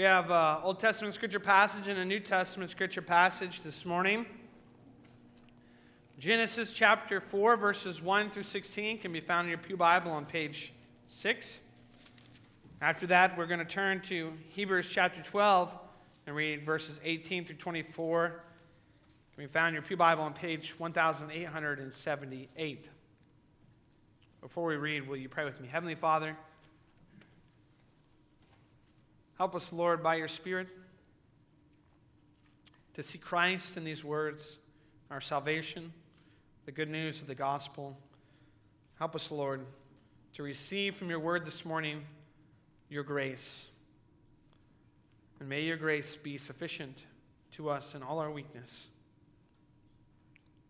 We have uh, Old Testament scripture passage and a New Testament scripture passage this morning. Genesis chapter 4, verses 1 through 16 can be found in your Pew Bible on page 6. After that, we're going to turn to Hebrews chapter 12 and read verses 18 through 24. Can be found in your Pew Bible on page 1878. Before we read, will you pray with me? Heavenly Father, Help us, Lord, by your Spirit, to see Christ in these words, our salvation, the good news of the gospel. Help us, Lord, to receive from your word this morning your grace. And may your grace be sufficient to us in all our weakness.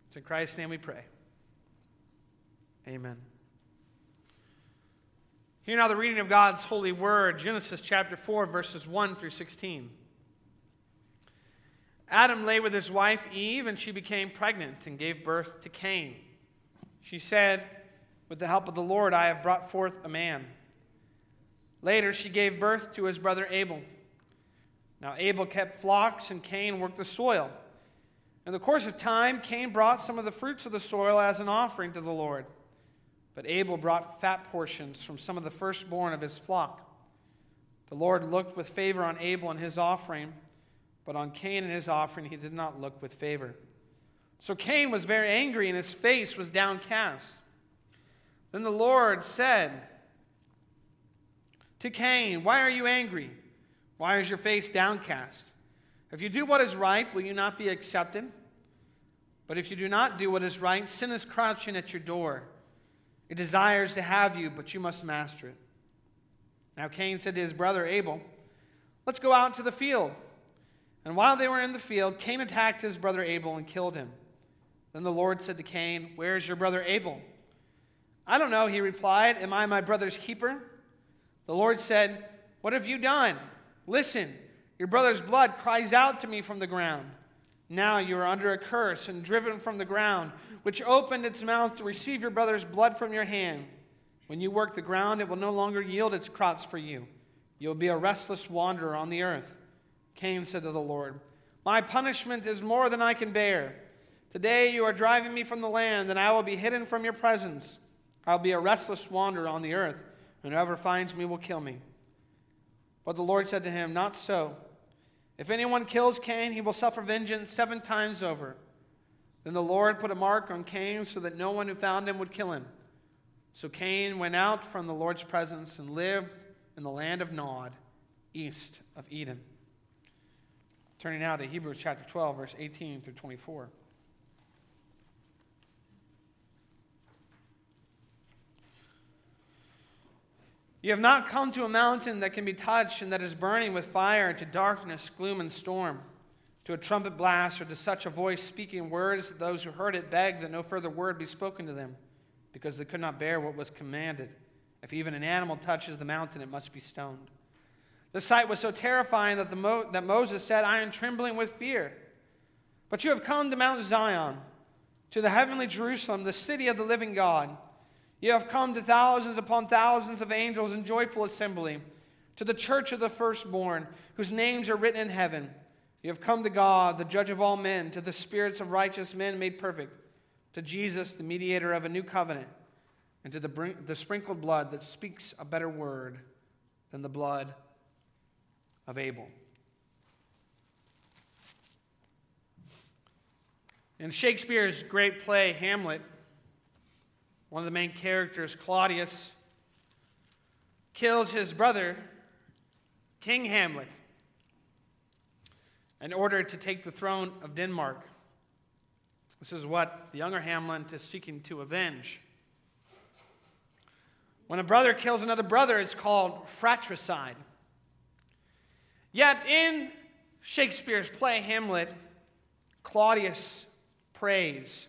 It's in Christ's name we pray. Amen. Hear now the reading of God's holy word, Genesis chapter 4, verses 1 through 16. Adam lay with his wife Eve, and she became pregnant and gave birth to Cain. She said, With the help of the Lord, I have brought forth a man. Later, she gave birth to his brother Abel. Now, Abel kept flocks, and Cain worked the soil. In the course of time, Cain brought some of the fruits of the soil as an offering to the Lord. But Abel brought fat portions from some of the firstborn of his flock. The Lord looked with favor on Abel and his offering, but on Cain and his offering he did not look with favor. So Cain was very angry, and his face was downcast. Then the Lord said to Cain, Why are you angry? Why is your face downcast? If you do what is right, will you not be accepted? But if you do not do what is right, sin is crouching at your door. It desires to have you, but you must master it. Now Cain said to his brother Abel, Let's go out to the field. And while they were in the field, Cain attacked his brother Abel and killed him. Then the Lord said to Cain, Where is your brother Abel? I don't know, he replied. Am I my brother's keeper? The Lord said, What have you done? Listen, your brother's blood cries out to me from the ground. Now you are under a curse and driven from the ground which opened its mouth to receive your brother's blood from your hand. When you work the ground, it will no longer yield its crops for you. You will be a restless wanderer on the earth. Cain said to the Lord, My punishment is more than I can bear. Today you are driving me from the land, and I will be hidden from your presence. I will be a restless wanderer on the earth, and whoever finds me will kill me. But the Lord said to him, Not so. If anyone kills Cain, he will suffer vengeance seven times over. Then the Lord put a mark on Cain so that no one who found him would kill him. So Cain went out from the Lord's presence and lived in the land of Nod, east of Eden. Turning now to Hebrews chapter 12, verse 18 through 24. You have not come to a mountain that can be touched and that is burning with fire, to darkness, gloom, and storm to a trumpet blast or to such a voice speaking words that those who heard it begged that no further word be spoken to them because they could not bear what was commanded. If even an animal touches the mountain, it must be stoned. The sight was so terrifying that, the Mo- that Moses said, I am trembling with fear. But you have come to Mount Zion, to the heavenly Jerusalem, the city of the living God. You have come to thousands upon thousands of angels in joyful assembly, to the church of the firstborn, whose names are written in heaven. You have come to God, the judge of all men, to the spirits of righteous men made perfect, to Jesus, the mediator of a new covenant, and to the, the sprinkled blood that speaks a better word than the blood of Abel. In Shakespeare's great play, Hamlet, one of the main characters, Claudius, kills his brother, King Hamlet in order to take the throne of Denmark. This is what the younger Hamlet is seeking to avenge. When a brother kills another brother, it's called fratricide. Yet in Shakespeare's play Hamlet, Claudius prays.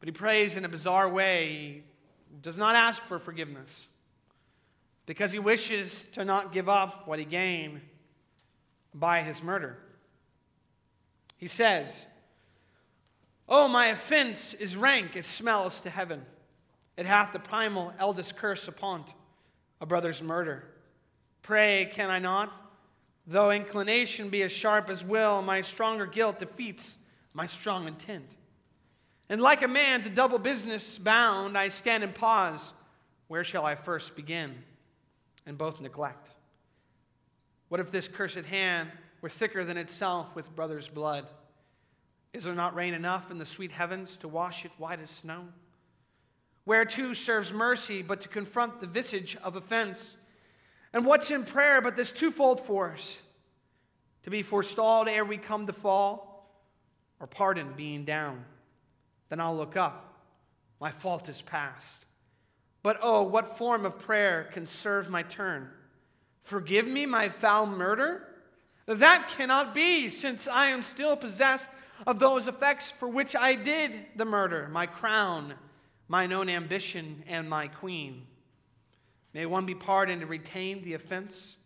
But he prays in a bizarre way. He does not ask for forgiveness because he wishes to not give up what he gained by his murder. He says, Oh, my offense is rank, it smells to heaven. It hath the primal eldest curse upon a brother's murder. Pray, can I not? Though inclination be as sharp as will, my stronger guilt defeats my strong intent. And like a man to double business bound, I stand and pause. Where shall I first begin? And both neglect. What if this cursed hand were thicker than itself with brother's blood? Is there not rain enough in the sweet heavens to wash it white as snow? Where too serves mercy but to confront the visage of offense? And what's in prayer but this twofold force? To be forestalled ere we come to fall, or pardoned being down. Then I'll look up. My fault is past. But oh, what form of prayer can serve my turn? Forgive me my foul murder? That cannot be, since I am still possessed of those effects for which I did the murder my crown, mine own ambition, and my queen. May one be pardoned and retain the offense.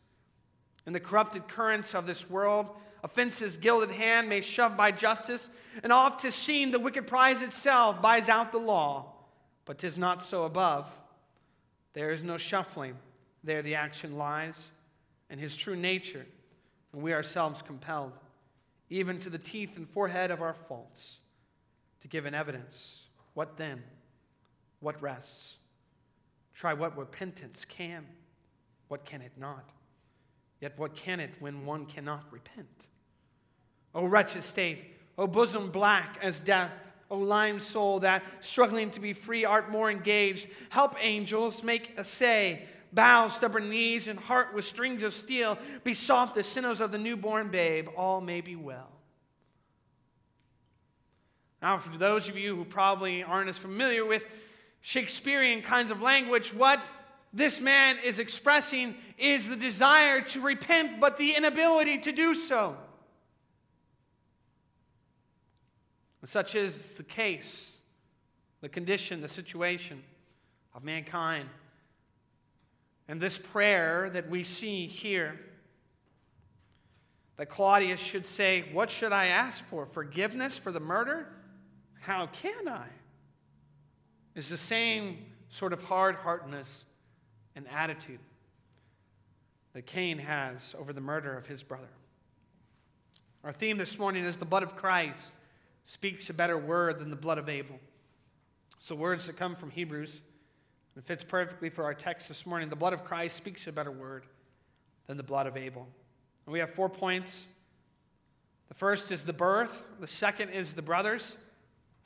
In the corrupted currents of this world, offense's gilded hand may shove by justice, and oft tis seen the wicked prize itself buys out the law. But tis not so above. There is no shuffling, there the action lies, and his true nature, and we ourselves compelled, even to the teeth and forehead of our faults, to give an evidence. What then? What rests? Try what repentance can. What can it not? Yet what can it when one cannot repent? O wretched state, O bosom black as death, O lime soul that, struggling to be free, art more engaged. Help, angels, make essay. Bow stubborn knees and heart with strings of steel. Be soft as sinners of the newborn babe. All may be well. Now, for those of you who probably aren't as familiar with Shakespearean kinds of language, what this man is expressing is the desire to repent, but the inability to do so. Such is the case, the condition, the situation of mankind. And this prayer that we see here, that Claudius should say, What should I ask for? Forgiveness for the murder? How can I? is the same sort of hard heartedness and attitude that Cain has over the murder of his brother. Our theme this morning is the blood of Christ speaks a better word than the blood of Abel. So, words that come from Hebrews. It fits perfectly for our text this morning. The blood of Christ speaks a better word than the blood of Abel. And we have four points. The first is the birth, the second is the brothers,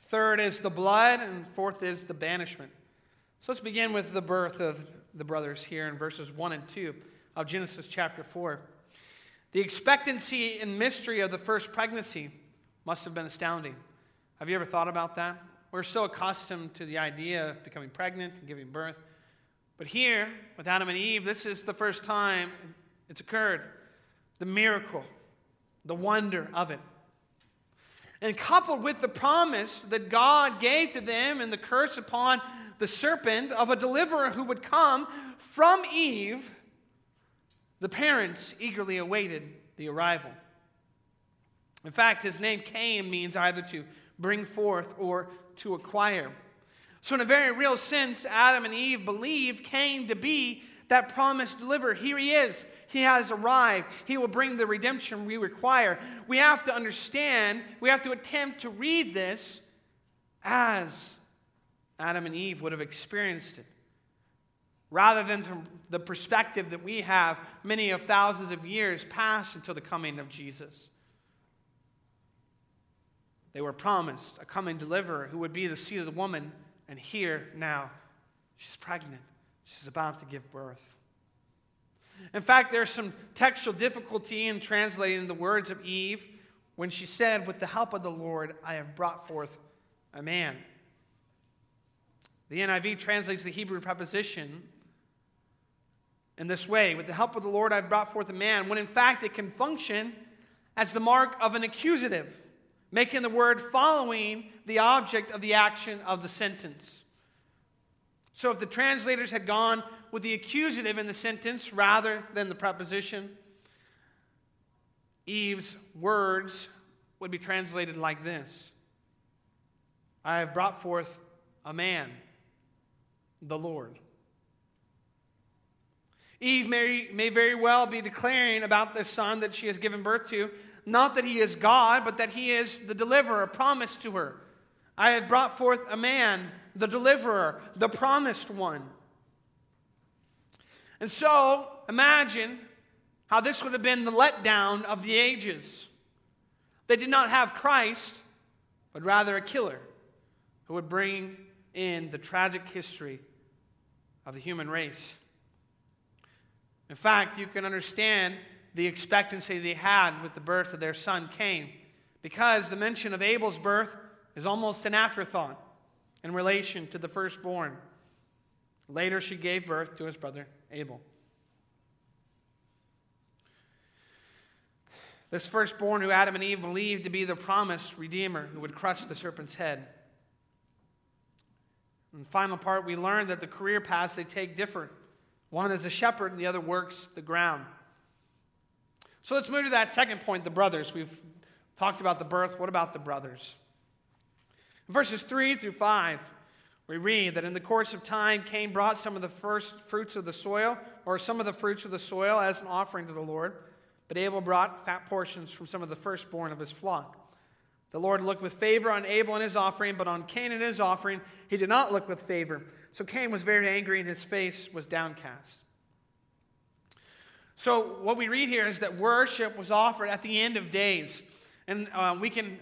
Third is the blood, and fourth is the banishment. So let's begin with the birth of the brothers here in verses 1 and 2 of Genesis chapter 4. The expectancy and mystery of the first pregnancy must have been astounding. Have you ever thought about that? We're so accustomed to the idea of becoming pregnant and giving birth. But here, with Adam and Eve, this is the first time it's occurred. The miracle, the wonder of it. And coupled with the promise that God gave to them and the curse upon the serpent of a deliverer who would come from Eve, the parents eagerly awaited the arrival. In fact, his name Cain means either to bring forth or to acquire. So, in a very real sense, Adam and Eve believed Cain to be that promised deliverer. Here he is. He has arrived. He will bring the redemption we require. We have to understand, we have to attempt to read this as Adam and Eve would have experienced it. Rather than from the perspective that we have many of thousands of years past until the coming of Jesus. They were promised a coming deliverer who would be the seed of the woman, and here now she's pregnant. She's about to give birth. In fact, there's some textual difficulty in translating the words of Eve when she said, With the help of the Lord, I have brought forth a man. The NIV translates the Hebrew preposition in this way With the help of the Lord, I've brought forth a man, when in fact it can function as the mark of an accusative, making the word following the object of the action of the sentence. So if the translators had gone with the accusative in the sentence rather than the preposition, Eve's words would be translated like this I have brought forth a man, the Lord. Eve may, may very well be declaring about the son that she has given birth to, not that he is God, but that he is the deliverer promised to her. I have brought forth a man, the deliverer, the promised one. And so, imagine how this would have been the letdown of the ages. They did not have Christ, but rather a killer who would bring in the tragic history of the human race. In fact, you can understand the expectancy they had with the birth of their son Cain, because the mention of Abel's birth is almost an afterthought in relation to the firstborn. Later, she gave birth to his brother Abel. This firstborn who Adam and Eve believed to be the promised Redeemer who would crush the serpent's head. In the final part, we learn that the career paths they take differ. One is a shepherd, and the other works the ground. So let's move to that second point the brothers. We've talked about the birth. What about the brothers? In verses 3 through 5, we read that in the course of time, Cain brought some of the first fruits of the soil, or some of the fruits of the soil, as an offering to the Lord. But Abel brought fat portions from some of the firstborn of his flock. The Lord looked with favor on Abel and his offering, but on Cain and his offering, he did not look with favor. So Cain was very angry, and his face was downcast. So, what we read here is that worship was offered at the end of days. And uh, we can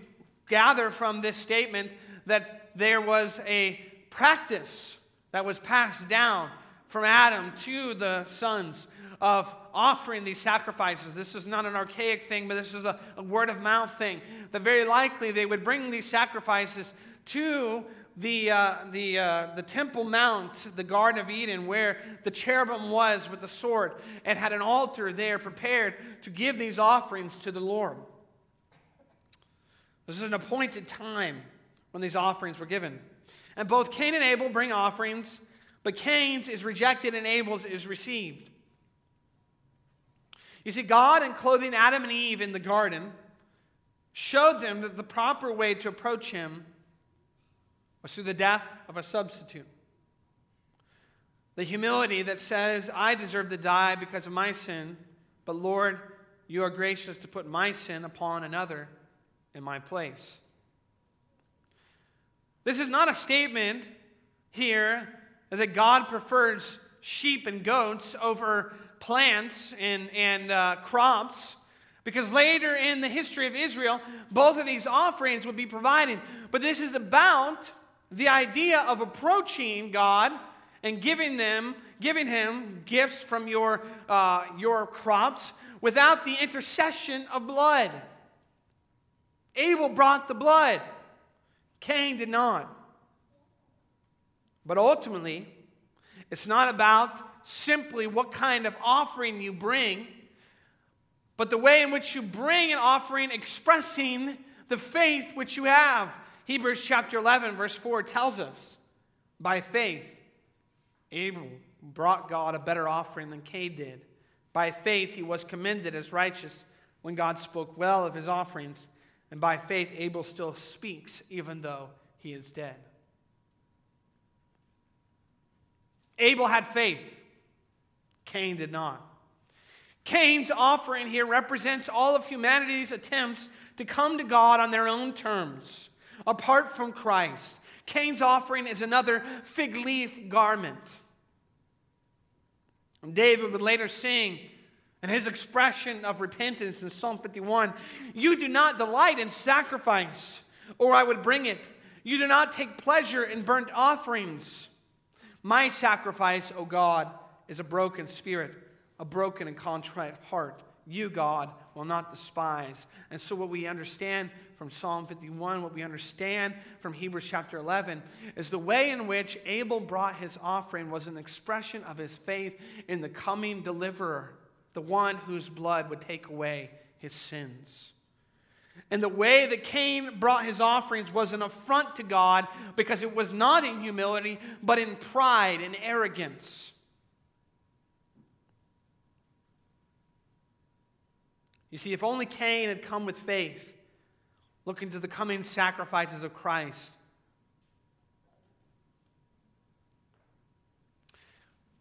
gather from this statement that there was a practice that was passed down from Adam to the sons of offering these sacrifices. This is not an archaic thing, but this is a, a word of mouth thing. That very likely they would bring these sacrifices to the, uh, the, uh, the Temple Mount, the Garden of Eden, where the cherubim was with the sword, and had an altar there prepared to give these offerings to the Lord. This is an appointed time when these offerings were given. And both Cain and Abel bring offerings, but Cain's is rejected and Abel's is received. You see, God, in clothing Adam and Eve in the garden, showed them that the proper way to approach Him was through the death of a substitute. The humility that says, I deserve to die because of my sin, but Lord, you are gracious to put my sin upon another in my place. This is not a statement here that God prefers sheep and goats over plants and, and uh, crops. Because later in the history of Israel, both of these offerings would be provided. But this is about the idea of approaching God and giving them, giving him gifts from your, uh, your crops without the intercession of blood. Abel brought the blood, Cain did not. But ultimately, it's not about simply what kind of offering you bring, but the way in which you bring an offering expressing the faith which you have. Hebrews chapter 11, verse 4 tells us by faith, Abel brought God a better offering than Cain did. By faith, he was commended as righteous when God spoke well of his offerings. And by faith, Abel still speaks even though he is dead. Abel had faith. Cain did not. Cain's offering here represents all of humanity's attempts to come to God on their own terms, apart from Christ. Cain's offering is another fig leaf garment. And David would later sing in his expression of repentance in Psalm 51 You do not delight in sacrifice, or I would bring it. You do not take pleasure in burnt offerings. My sacrifice, O God, is a broken spirit, a broken and contrite heart. You, God, will not despise. And so, what we understand from Psalm 51, what we understand from Hebrews chapter 11, is the way in which Abel brought his offering was an expression of his faith in the coming deliverer, the one whose blood would take away his sins. And the way that Cain brought his offerings was an affront to God because it was not in humility, but in pride and arrogance. You see, if only Cain had come with faith, looking to the coming sacrifices of Christ,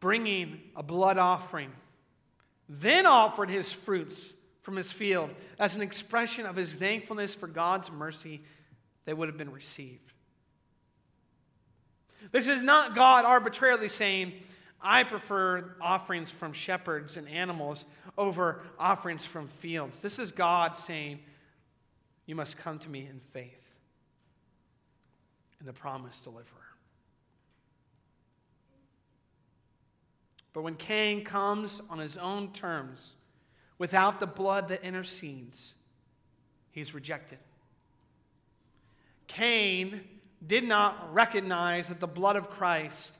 bringing a blood offering then offered his fruits from his field as an expression of his thankfulness for God's mercy that would have been received. This is not God arbitrarily saying, I prefer offerings from shepherds and animals over offerings from fields. This is God saying, You must come to me in faith in the promised deliverer. But when Cain comes on his own terms, without the blood that intercedes, he's rejected. Cain did not recognize that the blood of Christ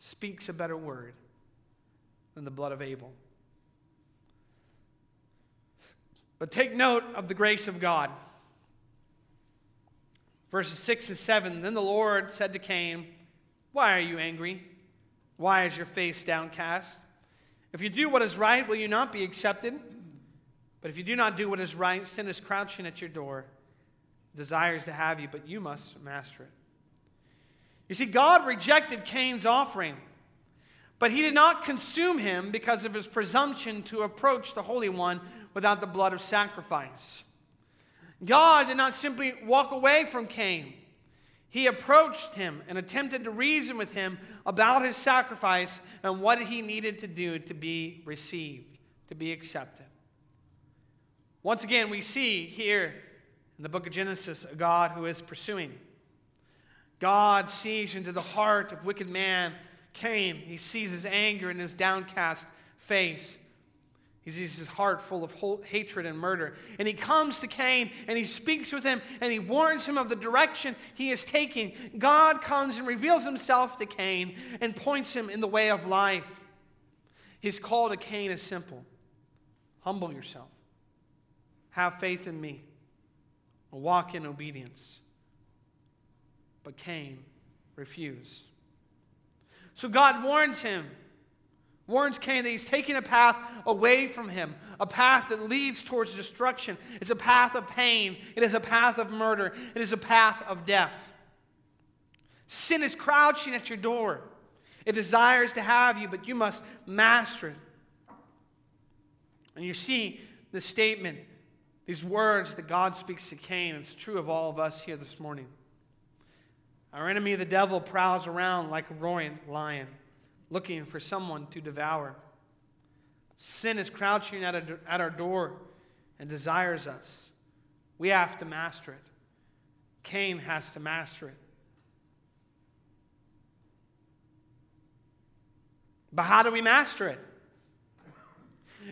speaks a better word than the blood of Abel. But take note of the grace of God. Verses 6 and 7 Then the Lord said to Cain, Why are you angry? Why is your face downcast? If you do what is right, will you not be accepted? But if you do not do what is right, sin is crouching at your door, desires to have you, but you must master it. You see, God rejected Cain's offering, but he did not consume him because of his presumption to approach the Holy One without the blood of sacrifice. God did not simply walk away from Cain. He approached him and attempted to reason with him about his sacrifice and what he needed to do to be received, to be accepted. Once again, we see here in the book of Genesis a God who is pursuing. God sees into the heart of wicked man, Cain. He sees his anger in his downcast face. He sees his heart full of hatred and murder. And he comes to Cain and he speaks with him and he warns him of the direction he is taking. God comes and reveals himself to Cain and points him in the way of life. His call to Cain is simple humble yourself, have faith in me, walk in obedience. But Cain refused. So God warns him warns Cain that he's taking a path away from him, a path that leads towards destruction. It's a path of pain, it is a path of murder, it is a path of death. Sin is crouching at your door. It desires to have you, but you must master it. And you see the statement, these words that God speaks to Cain. It's true of all of us here this morning. Our enemy, the devil, prowls around like a roaring lion looking for someone to devour. Sin is crouching at, a, at our door and desires us. We have to master it. Cain has to master it. But how do we master it?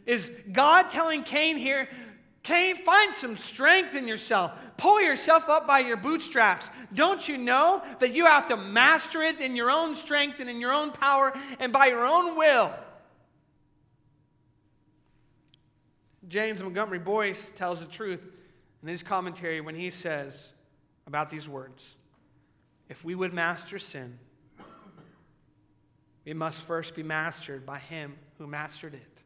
Is God telling Cain here, Cain, find some strength in yourself. Pull yourself up by your bootstraps. Don't you know that you have to master it in your own strength and in your own power and by your own will? James Montgomery Boice tells the truth in his commentary when he says about these words If we would master sin, we must first be mastered by him who mastered it.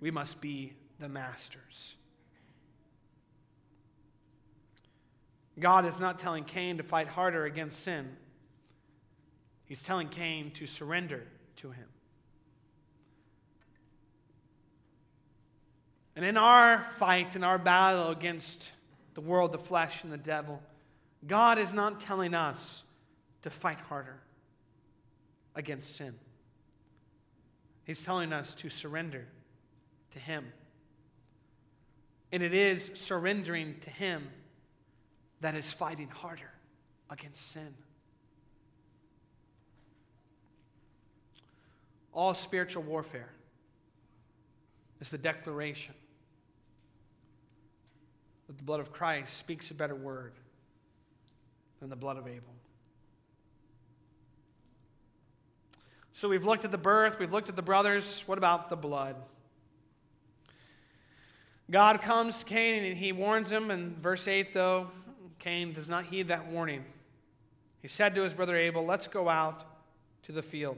We must be the masters. God is not telling Cain to fight harder against sin. He's telling Cain to surrender to him. And in our fight, in our battle against the world, the flesh, and the devil, God is not telling us to fight harder against sin. He's telling us to surrender to Him. And it is surrendering to Him that is fighting harder against sin. All spiritual warfare is the declaration that the blood of Christ speaks a better word than the blood of Abel. So we've looked at the birth, we've looked at the brothers. What about the blood? God comes to Cain and he warns him. In verse 8, though, Cain does not heed that warning. He said to his brother Abel, Let's go out to the field.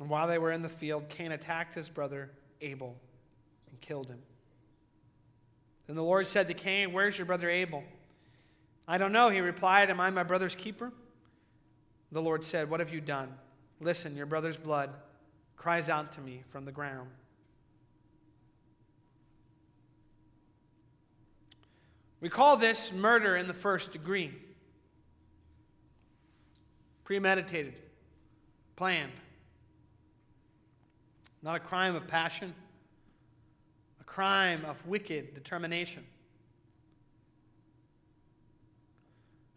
And while they were in the field, Cain attacked his brother Abel and killed him. Then the Lord said to Cain, Where's your brother Abel? I don't know, he replied. Am I my brother's keeper? The Lord said, What have you done? Listen, your brother's blood cries out to me from the ground. We call this murder in the first degree. Premeditated, planned. Not a crime of passion, a crime of wicked determination.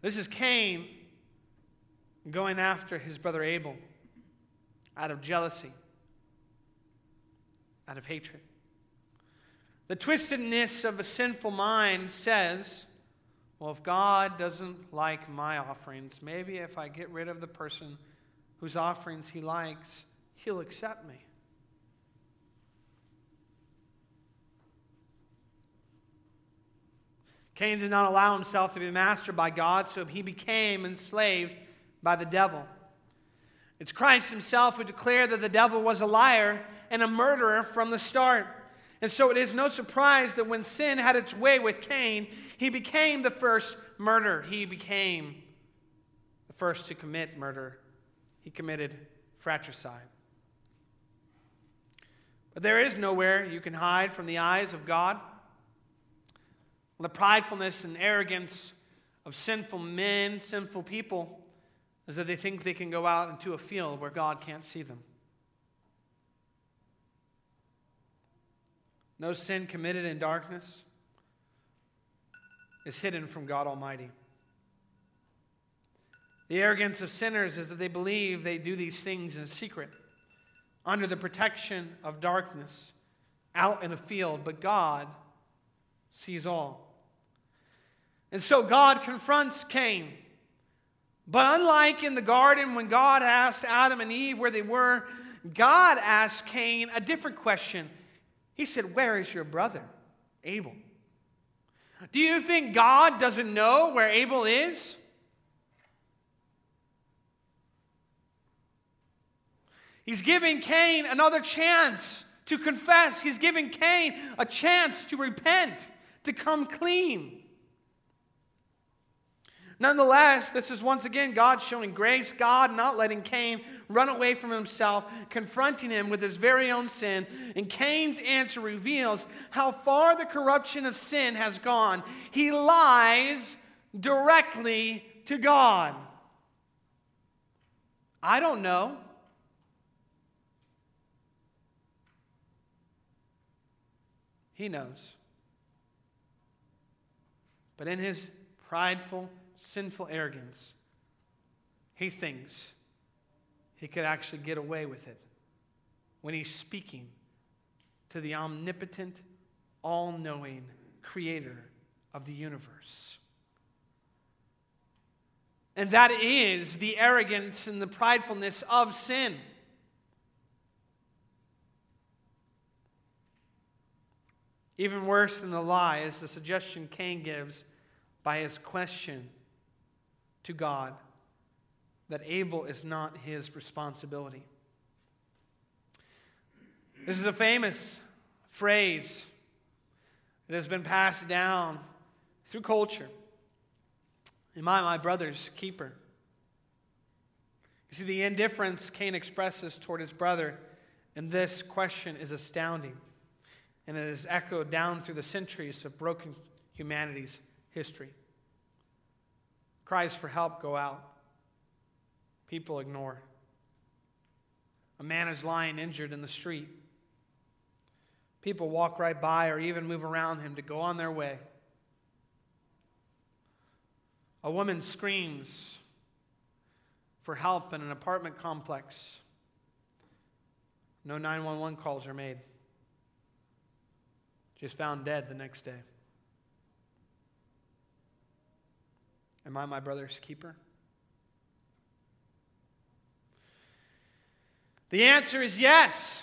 This is Cain going after his brother Abel out of jealousy, out of hatred. The twistedness of a sinful mind says, well, if God doesn't like my offerings, maybe if I get rid of the person whose offerings he likes, he'll accept me. Cain did not allow himself to be mastered by God, so he became enslaved by the devil. It's Christ himself who declared that the devil was a liar and a murderer from the start. And so it is no surprise that when sin had its way with Cain, he became the first murderer. He became the first to commit murder. He committed fratricide. But there is nowhere you can hide from the eyes of God. The pridefulness and arrogance of sinful men, sinful people, is that they think they can go out into a field where God can't see them. No sin committed in darkness is hidden from God Almighty. The arrogance of sinners is that they believe they do these things in secret, under the protection of darkness, out in a field, but God sees all. And so God confronts Cain. But unlike in the garden when God asked Adam and Eve where they were, God asked Cain a different question. He said, Where is your brother, Abel? Do you think God doesn't know where Abel is? He's giving Cain another chance to confess. He's giving Cain a chance to repent, to come clean. Nonetheless, this is once again God showing grace, God not letting Cain run away from himself, confronting him with his very own sin. And Cain's answer reveals how far the corruption of sin has gone. He lies directly to God. I don't know. He knows. But in his prideful, sinful arrogance, he thinks he could actually get away with it when he's speaking to the omnipotent, all knowing creator of the universe. And that is the arrogance and the pridefulness of sin. Even worse than the lie is the suggestion Cain gives by his question to God that Abel is not his responsibility. This is a famous phrase that has been passed down through culture. Am I my brother's keeper? You see, the indifference Cain expresses toward his brother in this question is astounding, and it is echoed down through the centuries of broken humanity's history. Cries for help go out. People ignore. A man is lying injured in the street. People walk right by or even move around him to go on their way. A woman screams for help in an apartment complex. No 911 calls are made. Just found dead the next day. Am I my brother's keeper? The answer is yes.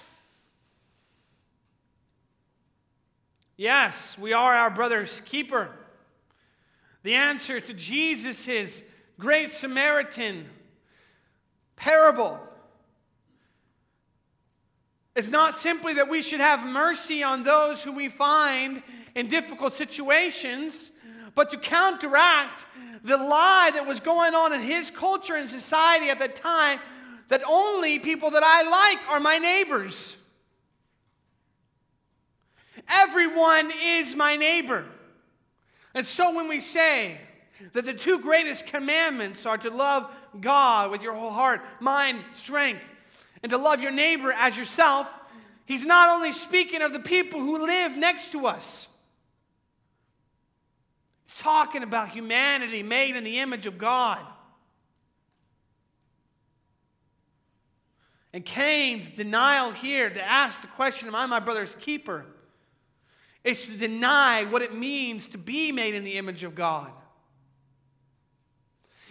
Yes, we are our brother's keeper. The answer to Jesus' great Samaritan parable is not simply that we should have mercy on those who we find in difficult situations, but to counteract the lie that was going on in his culture and society at the time that only people that I like are my neighbors. Everyone is my neighbor. And so when we say that the two greatest commandments are to love God with your whole heart, mind, strength, and to love your neighbor as yourself, he's not only speaking of the people who live next to us. He's talking about humanity made in the image of God. And Cain's denial here to ask the question, Am I my brother's keeper? is to deny what it means to be made in the image of God.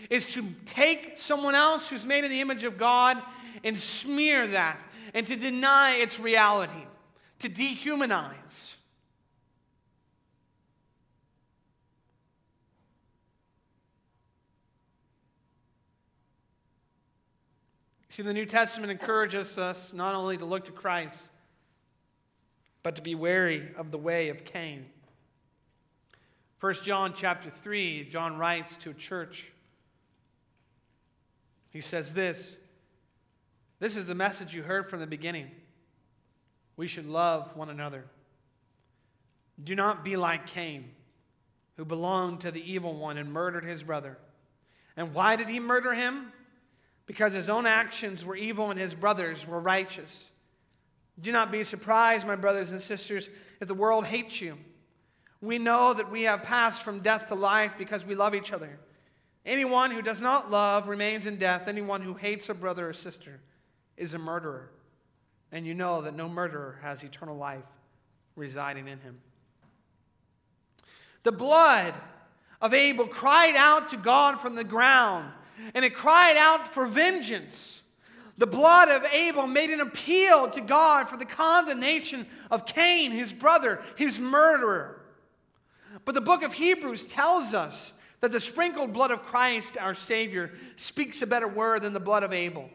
Is to take someone else who's made in the image of God and smear that and to deny its reality, to dehumanize. See, the New Testament encourages us not only to look to Christ, but to be wary of the way of Cain. 1 John chapter 3, John writes to a church. He says this This is the message you heard from the beginning. We should love one another. Do not be like Cain, who belonged to the evil one and murdered his brother. And why did he murder him? Because his own actions were evil and his brothers were righteous. Do not be surprised, my brothers and sisters, if the world hates you. We know that we have passed from death to life because we love each other. Anyone who does not love remains in death. Anyone who hates a brother or sister is a murderer. And you know that no murderer has eternal life residing in him. The blood of Abel cried out to God from the ground and it cried out for vengeance. The blood of Abel made an appeal to God for the condemnation of Cain, his brother, his murderer. But the book of Hebrews tells us that the sprinkled blood of Christ, our Savior, speaks a better word than the blood of Abel.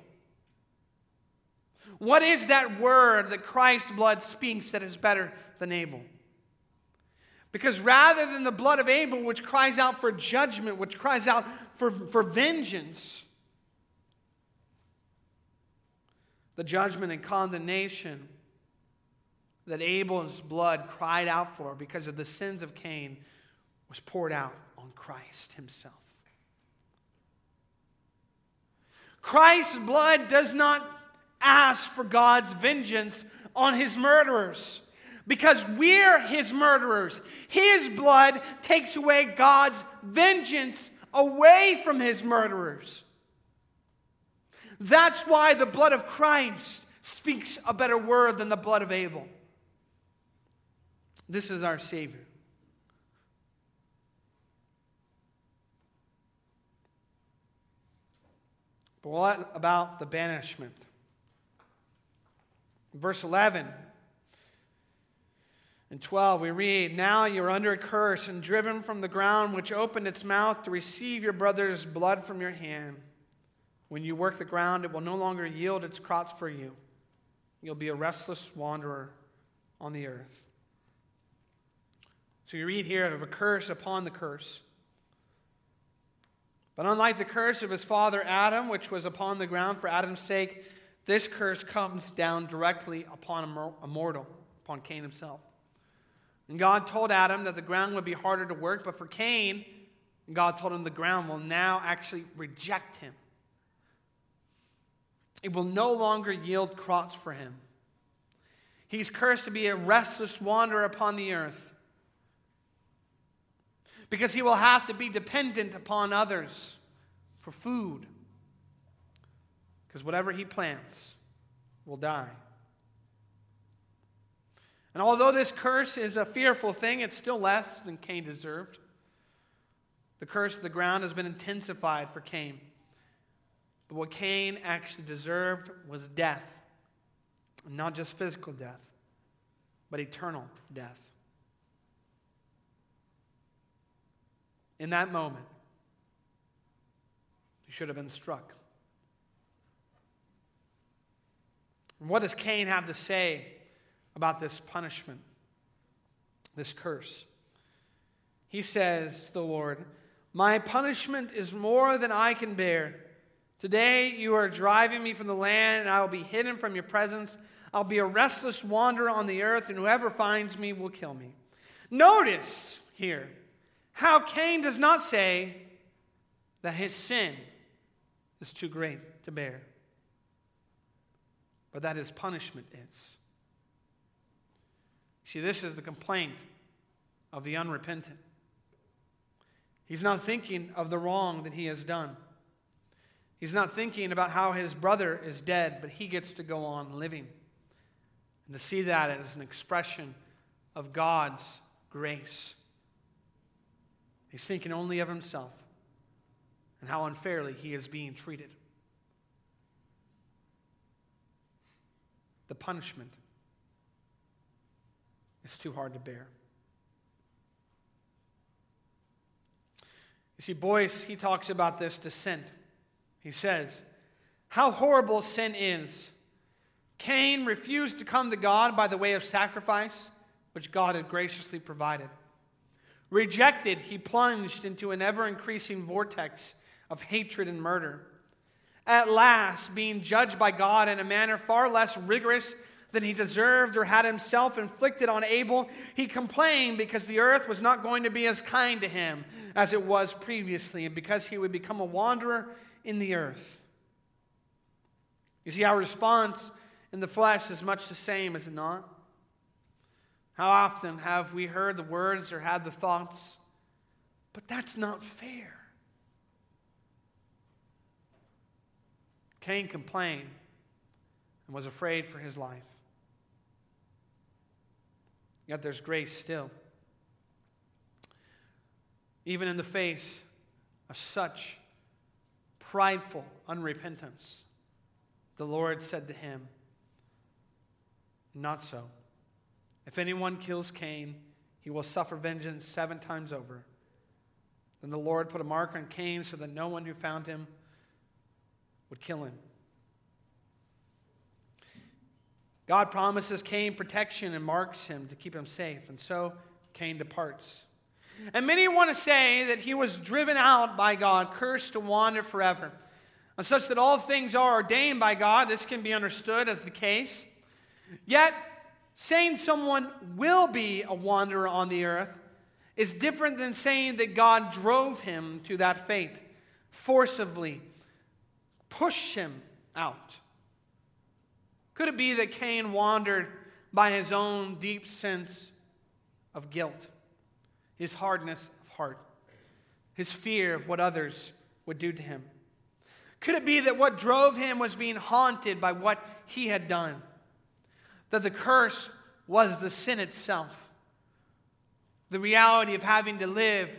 What is that word that Christ's blood speaks that is better than Abel? Because rather than the blood of Abel, which cries out for judgment, which cries out for, for vengeance, the judgment and condemnation that Abel's blood cried out for because of the sins of Cain was poured out on Christ himself. Christ's blood does not ask for God's vengeance on his murderers because we're his murderers. His blood takes away God's vengeance away from his murderers. That's why the blood of Christ speaks a better word than the blood of Abel. This is our Savior. But what about the banishment? Verse 11 in 12, we read, Now you're under a curse and driven from the ground, which opened its mouth to receive your brother's blood from your hand. When you work the ground, it will no longer yield its crops for you. You'll be a restless wanderer on the earth. So you read here of a curse upon the curse. But unlike the curse of his father Adam, which was upon the ground for Adam's sake, this curse comes down directly upon a mortal, upon Cain himself. And God told Adam that the ground would be harder to work, but for Cain, God told him the ground will now actually reject him. It will no longer yield crops for him. He's cursed to be a restless wanderer upon the earth because he will have to be dependent upon others for food. Because whatever he plants will die. And although this curse is a fearful thing, it's still less than Cain deserved. The curse of the ground has been intensified for Cain. But what Cain actually deserved was death. not just physical death, but eternal death. In that moment, he should have been struck. And what does Cain have to say about this punishment, this curse. He says to the Lord, My punishment is more than I can bear. Today you are driving me from the land, and I will be hidden from your presence. I'll be a restless wanderer on the earth, and whoever finds me will kill me. Notice here how Cain does not say that his sin is too great to bear, but that his punishment is. See, this is the complaint of the unrepentant. He's not thinking of the wrong that he has done. He's not thinking about how his brother is dead, but he gets to go on living. And to see that as an expression of God's grace. He's thinking only of himself and how unfairly he is being treated. The punishment is too hard to bear. You see, Boice, he talks about this descent. He says, How horrible sin is. Cain refused to come to God by the way of sacrifice, which God had graciously provided. Rejected, he plunged into an ever increasing vortex of hatred and murder. At last, being judged by God in a manner far less rigorous than he deserved or had himself inflicted on Abel, he complained because the earth was not going to be as kind to him as it was previously, and because he would become a wanderer in the earth. You see, our response in the flesh is much the same, is it not? How often have we heard the words or had the thoughts, but that's not fair? Cain complained and was afraid for his life. Yet there's grace still. Even in the face of such prideful unrepentance, the Lord said to him, Not so. If anyone kills Cain, he will suffer vengeance seven times over. Then the Lord put a mark on Cain so that no one who found him would kill him. God promises Cain protection and marks him to keep him safe, and so Cain departs. And many want to say that he was driven out by God, cursed to wander forever. And such that all things are ordained by God, this can be understood as the case. Yet, saying someone will be a wanderer on the earth is different than saying that God drove him to that fate, forcibly pushed him out. Could it be that Cain wandered by his own deep sense of guilt, his hardness of heart, his fear of what others would do to him? Could it be that what drove him was being haunted by what he had done? That the curse was the sin itself, the reality of having to live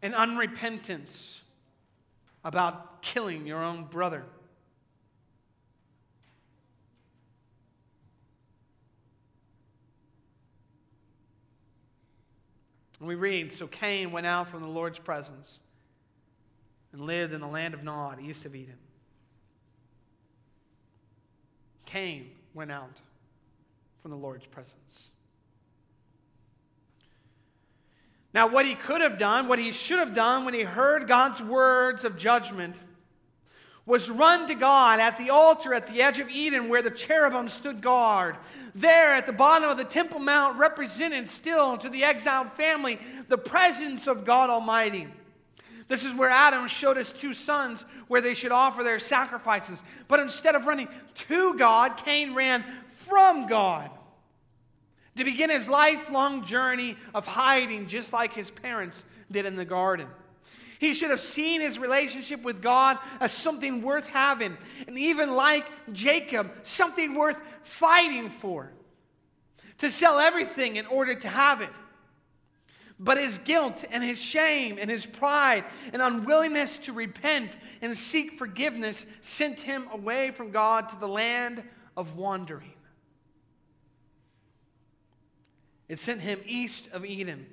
in unrepentance about killing your own brother. And we read So Cain went out from the Lord's presence and lived in the land of Nod, east of Eden. Cain went out from the Lord's presence. Now, what he could have done, what he should have done when he heard God's words of judgment, was run to God at the altar at the edge of Eden where the cherubim stood guard. There at the bottom of the Temple Mount represented still to the exiled family the presence of God Almighty. This is where Adam showed his two sons where they should offer their sacrifices. But instead of running to God, Cain ran from God to begin his lifelong journey of hiding, just like his parents did in the garden. He should have seen his relationship with God as something worth having, and even like Jacob, something worth fighting for. To sell everything in order to have it. But his guilt and his shame and his pride and unwillingness to repent and seek forgiveness sent him away from God to the land of wandering. It sent him east of Eden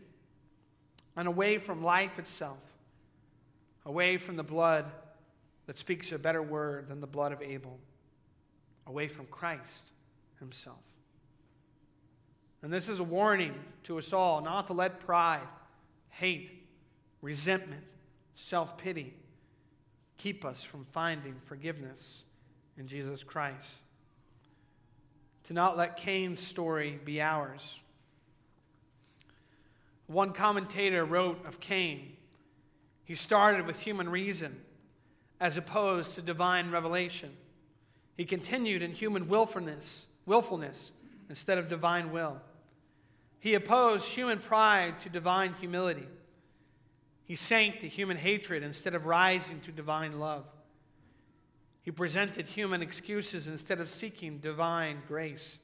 and away from life itself away from the blood that speaks a better word than the blood of Abel, away from Christ himself. And this is a warning to us all not to let pride, hate, resentment, self pity keep us from finding forgiveness in Jesus Christ. To not let Cain's story be ours. One commentator wrote of Cain, he started with human reason as opposed to divine revelation. He continued in human willfulness, willfulness instead of divine will. He opposed human pride to divine humility. He sank to human hatred instead of rising to divine love. He presented human excuses instead of seeking divine grace.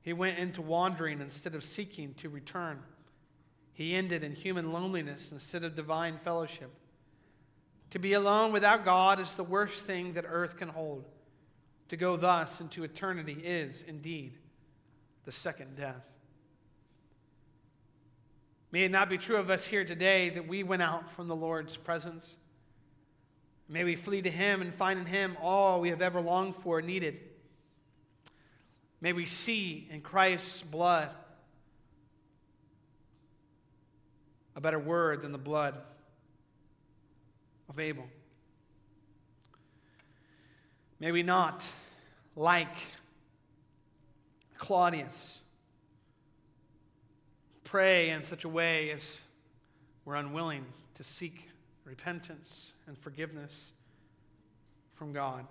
He went into wandering instead of seeking to return. He ended in human loneliness instead of divine fellowship. To be alone without God is the worst thing that earth can hold. To go thus into eternity is, indeed, the second death. May it not be true of us here today that we went out from the Lord's presence. May we flee to Him and find in Him all we have ever longed for needed. May we see in Christ's blood a better word than the blood of Abel. May we not, like Claudius, pray in such a way as we're unwilling to seek repentance and forgiveness from God.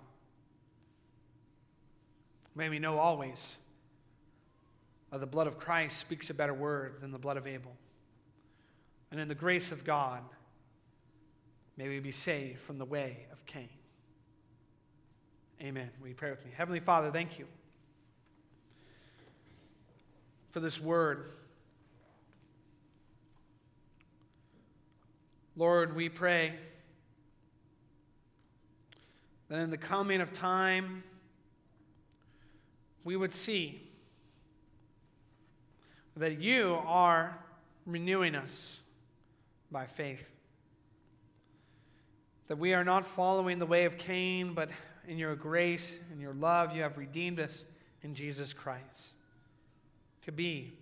May we know always that the blood of Christ speaks a better word than the blood of Abel. And in the grace of God, may we be saved from the way of Cain. Amen. Will you pray with me? Heavenly Father, thank you for this word. Lord, we pray that in the coming of time, we would see that you are renewing us by faith. That we are not following the way of Cain, but in your grace and your love, you have redeemed us in Jesus Christ. To be.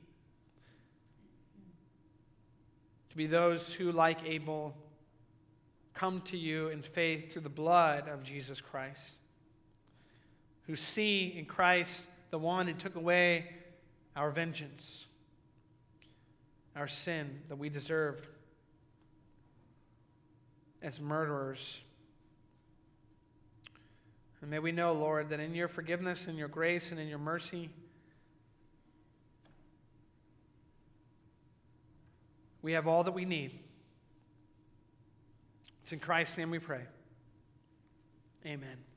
To be those who, like Abel, come to you in faith through the blood of Jesus Christ, who see in Christ the one who took away our vengeance, our sin that we deserved as murderers. And may we know, Lord, that in your forgiveness and your grace and in your mercy, We have all that we need. It's in Christ's name we pray. Amen.